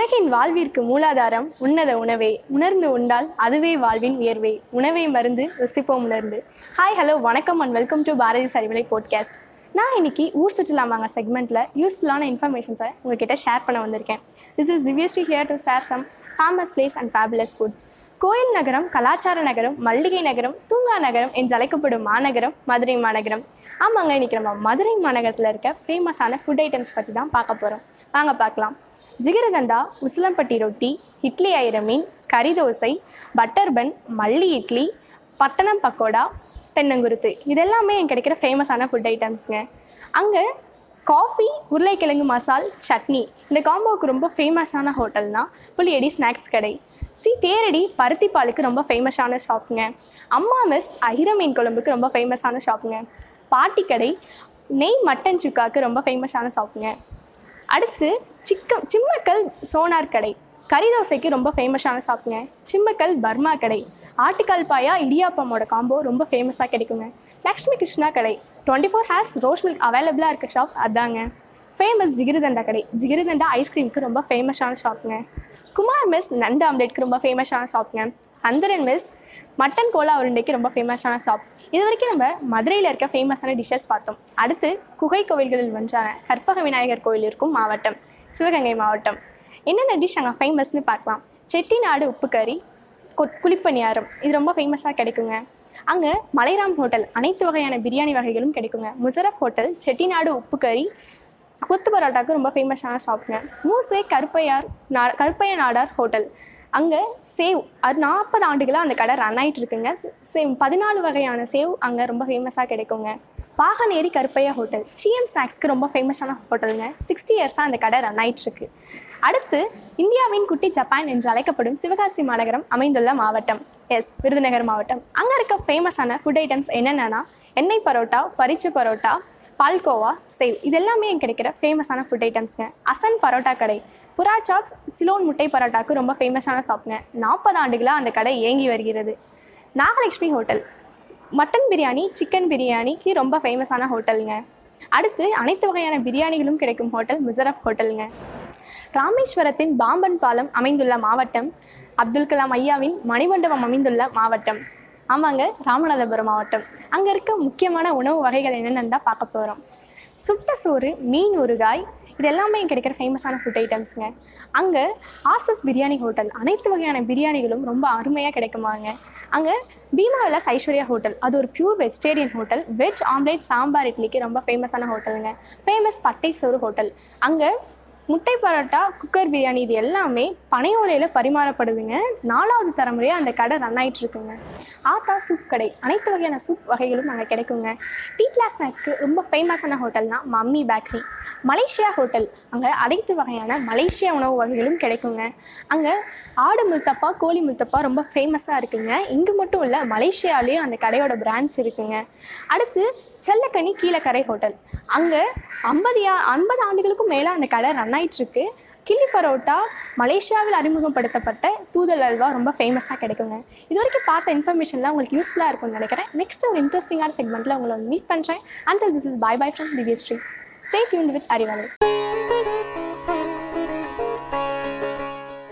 உலகின் வாழ்விற்கு மூலாதாரம் உன்னத உணவே. உணர்ந்து உண்டால் அதுவே வாழ்வின் உயர்வே. உணவே மருந்து ருசிப்போம் உணர்ந்து. ஹாய் ஹலோ வணக்கம் அண்ட் வெல்கம் டு பாரதி சரிவிலை போட்காஸ்ட் நான் இன்னைக்கு ஊர் சுற்றலாம் வாங்க செக்மெண்ட்டில் யூஸ்ஃபுல்லான இன்ஃபர்மேஷன்ஸை உங்ககிட்ட ஷேர் பண்ண வந்திருக்கேன். This is Divyashree here to share some famous place and fabulous foods கோயில் நகரம் கலாச்சார நகரம் மல்லிகை நகரம் தூங்கா நகரம் என்று அழைக்கப்படும் மாநகரம் மதுரை மாநகரம். ஆமாங்க இன்னைக்கு நம்ம மதுரை மாநகரத்தில் இருக்க ஃபேமஸான ஃபுட் ஐட்டம்ஸ் பற்றி தான் பார்க்க போகிறோம் வாங்க பார்க்கலாம். ஜிகிரகண்டா உசிலம்பட்டி ரொட்டி இட்லி ஐரமீன் கறி தோசை பட்டர் பன் மல்லி இட்லி பட்டணம் பக்கோடா தென்னங்குருத்து. இதெல்லாமே என் கிடைக்கிற ஃபேமஸான ஃபுட் ஐட்டம்ஸுங்க அங்கே காஃபி உருளைக்கிழங்கு மசால் சட்னி. இந்த காம்போவுக்கு ரொம்ப ஃபேமஸான ஹோட்டல்னா புளியடி ஸ்நாக்ஸ் கடை. ஸ்ரீ தேரடி பருத்திப்பாலுக்கு ரொம்ப ஃபேமஸான ஷாப்புங்க அம்மா மிஸ் அஹிர மீன் குழம்புக்கு ரொம்ப ஃபேமஸான ஷாப்புங்க பாட்டி கடை நெய் மட்டன் சுக்காவுக்கு ரொம்ப ஃபேமஸான ஷாப்புங்க அடுத்து சிக்க சிம்மக்கல் சோனார் கடை. கறிதோசைக்கு ரொம்ப ஃபேமஸான ஷாப்புங்க சிம்மக்கல் பர்மா கடை. ஆட்டுக்கால் பாயா இடியாப்பமோட காம்போ ரொம்ப ஃபேமஸாக கிடைக்குங்க. லக்ஷ்மி கிருஷ்ணா கடை. Twenty four hours rose milk அவைலபிளாக இருக்க ஷாப் அதாங்க. ஃபேமஸ் ஜிகிருதண்டா கடை. ஜிகிருதண்டா ஐஸ்கிரீமுக்கு ரொம்ப ஃபேமஸான ஷாப்புங்க குமார் மிஸ் நண்டு ஆம்லேட்க்கு ரொம்ப ஃபேமஸான ஷாப்புங்க சந்திரன் மிஸ் மட்டன் கோலா உருண்டைக்கு ரொம்ப ஃபேமஸான ஷாப் இது வரைக்கும் நம்ம மதுரையில் இருக்க ஃபேமஸான டிஷ்ஷஸ் பார்த்தோம். அடுத்து குகை கோவில்களில் ஒன்றான கற்பக விநாயகர் கோயில் இருக்கும் மாவட்டம் சிவகங்கை மாவட்டம். என்னென்ன டிஷ் அங்கே ஃபேமஸ்னு பார்க்கலாம். செட்டிநாடு உப்பு கறி கொ- இது ரொம்ப ஃபேமஸாக கிடைக்குங்க. அங்கே மலைராம் ஹோட்டல் அனைத்து வகையான பிரியாணி வகைகளும் கிடைக்குங்க. முசரப் ஹோட்டல் செட்டிநாடு உப்பு கறி கொத்து பரோட்டாக்கு ரொம்ப ஃபேமஸான ஷாப்புங்க மூசே கருப்பையார் நா கருப்பைய நாடார் ஹோட்டல் அங்கே சேவ் அது நாற்பது ஆண்டுகளாக அந்த கடை ரன் ஆகிட்டு இருக்குங்க சேவ் பதினாலு வகையான சேவ் அங்கே ரொம்ப ஃபேமஸாக கிடைக்குங்க. பாகனேரி கருப்பையா ஹோட்டல் சிஎம் ஸ்நாக்ஸ்க்கு ரொம்ப ஃபேமஸான ஹோட்டலுங்க. சிக்ஸ்டி இயர்ஸாக அந்த கடை ரன் ஆயிட்டு இருக்கு அடுத்து இந்தியாவின் குட்டி ஜப்பான் என்று அழைக்கப்படும் சிவகாசி மாநகரம் அமைந்துள்ள மாவட்டம். எஸ் விருதுநகர் மாவட்டம். அங்கே இருக்க ஃபேமஸான ஃபுட் ஐட்டம்ஸ் என்னென்னா எண்ணெய் பரோட்டா பரிச்சு பரோட்டா பால்கோவா சேவ் இது எல்லாமே இங்க கிடைக்கிற ஃபேமஸான ஃபுட் ஐட்டம்ஸ்ங்க அசன் பரோட்டா கடை. புறா சாப்ஸ் சிலோன் முட்டை பரோட்டாக்கு ரொம்ப ஃபேமஸான ஷாப்ங்க நாற்பது ஆண்டுகளாக அந்த கடை இயங்கி வருகிறது. Nagalakshmi hotel mutton biryani chicken பிரியாணிக்கு ரொம்ப ஃபேமஸான ஹோட்டலுங்க அடுத்து அனைத்து வகையான பிரியாணிகளும் கிடைக்கும் ஹோட்டல் முசரப் ஹோட்டலுங்க ராமேஸ்வரத்தின் பாம்பன் பாலம் அமைந்துள்ள மாவட்டம் அப்துல் கலாம் ஐயாவின் மணிமண்டபம் அமைந்துள்ள மாவட்டம். ஆமாங்க ராமநாதபுரம் மாவட்டம். அங்கே இருக்க முக்கியமான உணவு வகைகள் என்னென்னு தான் பார்க்க போகிறோம் சுட்ட சோறு மீன் ஊறுகாய் இது எல்லாமே கிடைக்கிற ஃபேமஸான ஃபுட் ஐட்டம்ஸுங்க அங்கே ஆசப் பிரியாணி ஹோட்டல் அனைத்து வகையான பிரியாணிகளும் ரொம்ப அருமையாக கிடைக்குமாங்க. அங்கே பீமாவில் ஐஸ்வர்யா ஹோட்டல் அது ஒரு pure vegetarian hotel veg omelette sambar இட்லிக்கு ரொம்ப ஃபேமஸான ஹோட்டலுங்க ஃபேமஸ் பட்டை சோறு ஹோட்டல் அங்கே முட்டை பரோட்டா குக்கர் பிரியாணி இது எல்லாமே பனையோலையில் பரிமாறப்படுதுங்க. நாலாவது தலைமுறையாக அந்த கடை ரன் ஆகிட்டு இருக்குங்க ஆத்தா சூப் கடை. அனைத்து வகையான சூப் வகைகளும் அங்கே கிடைக்குங்க. டீ கிளாஸ் ஸ்நாக்ஸ்க்கு ரொம்ப ஃபேமஸான ஹோட்டல்னா மம்மி பேக்கரி மலேசியா ஹோட்டல் அங்கே அனைத்து வகையான மலேசியா உணவு வகைகளும் கிடைக்குங்க. அங்கே ஆடு முல்தப்பா கோழி முல்தப்பா ரொம்ப ஃபேமஸாக இருக்குங்க. இங்கே மட்டும் இல்லை மலேசியாலேயும் அந்த கடையோட பிரான்ச் இருக்குங்க. அடுத்து செல்லக்கனி கீழக்கரை ஹோட்டல். அங்கே ஐம்பது ஐம்பது ஆண்டுகளுக்கும் மேலே அந்த கடை ரன் ஆயிட்டுருக்கு. கிளி கிள்ளி பரோட்டா மலேசியாவில் அறிமுகப்படுத்தப்பட்ட தூதல் அல்வா ரொம்ப ஃபேமஸாக கிடைக்குங்க. இது வரைக்கும் பார்த்த இன்ஃபர்மேஷன்லாம் உங்களுக்கு யூஸ்ஃபுல்லாக இருக்கும்னு நினைக்கிறேன். நெக்ஸ்ட் ஒரு இன்ட்ரெஸ்டிங்கான செக்மெண்ட்டில் உங்களை மீட் பண்ணுறேன் until this is bye bye from Divyashree stay tuned with அறிவாளர்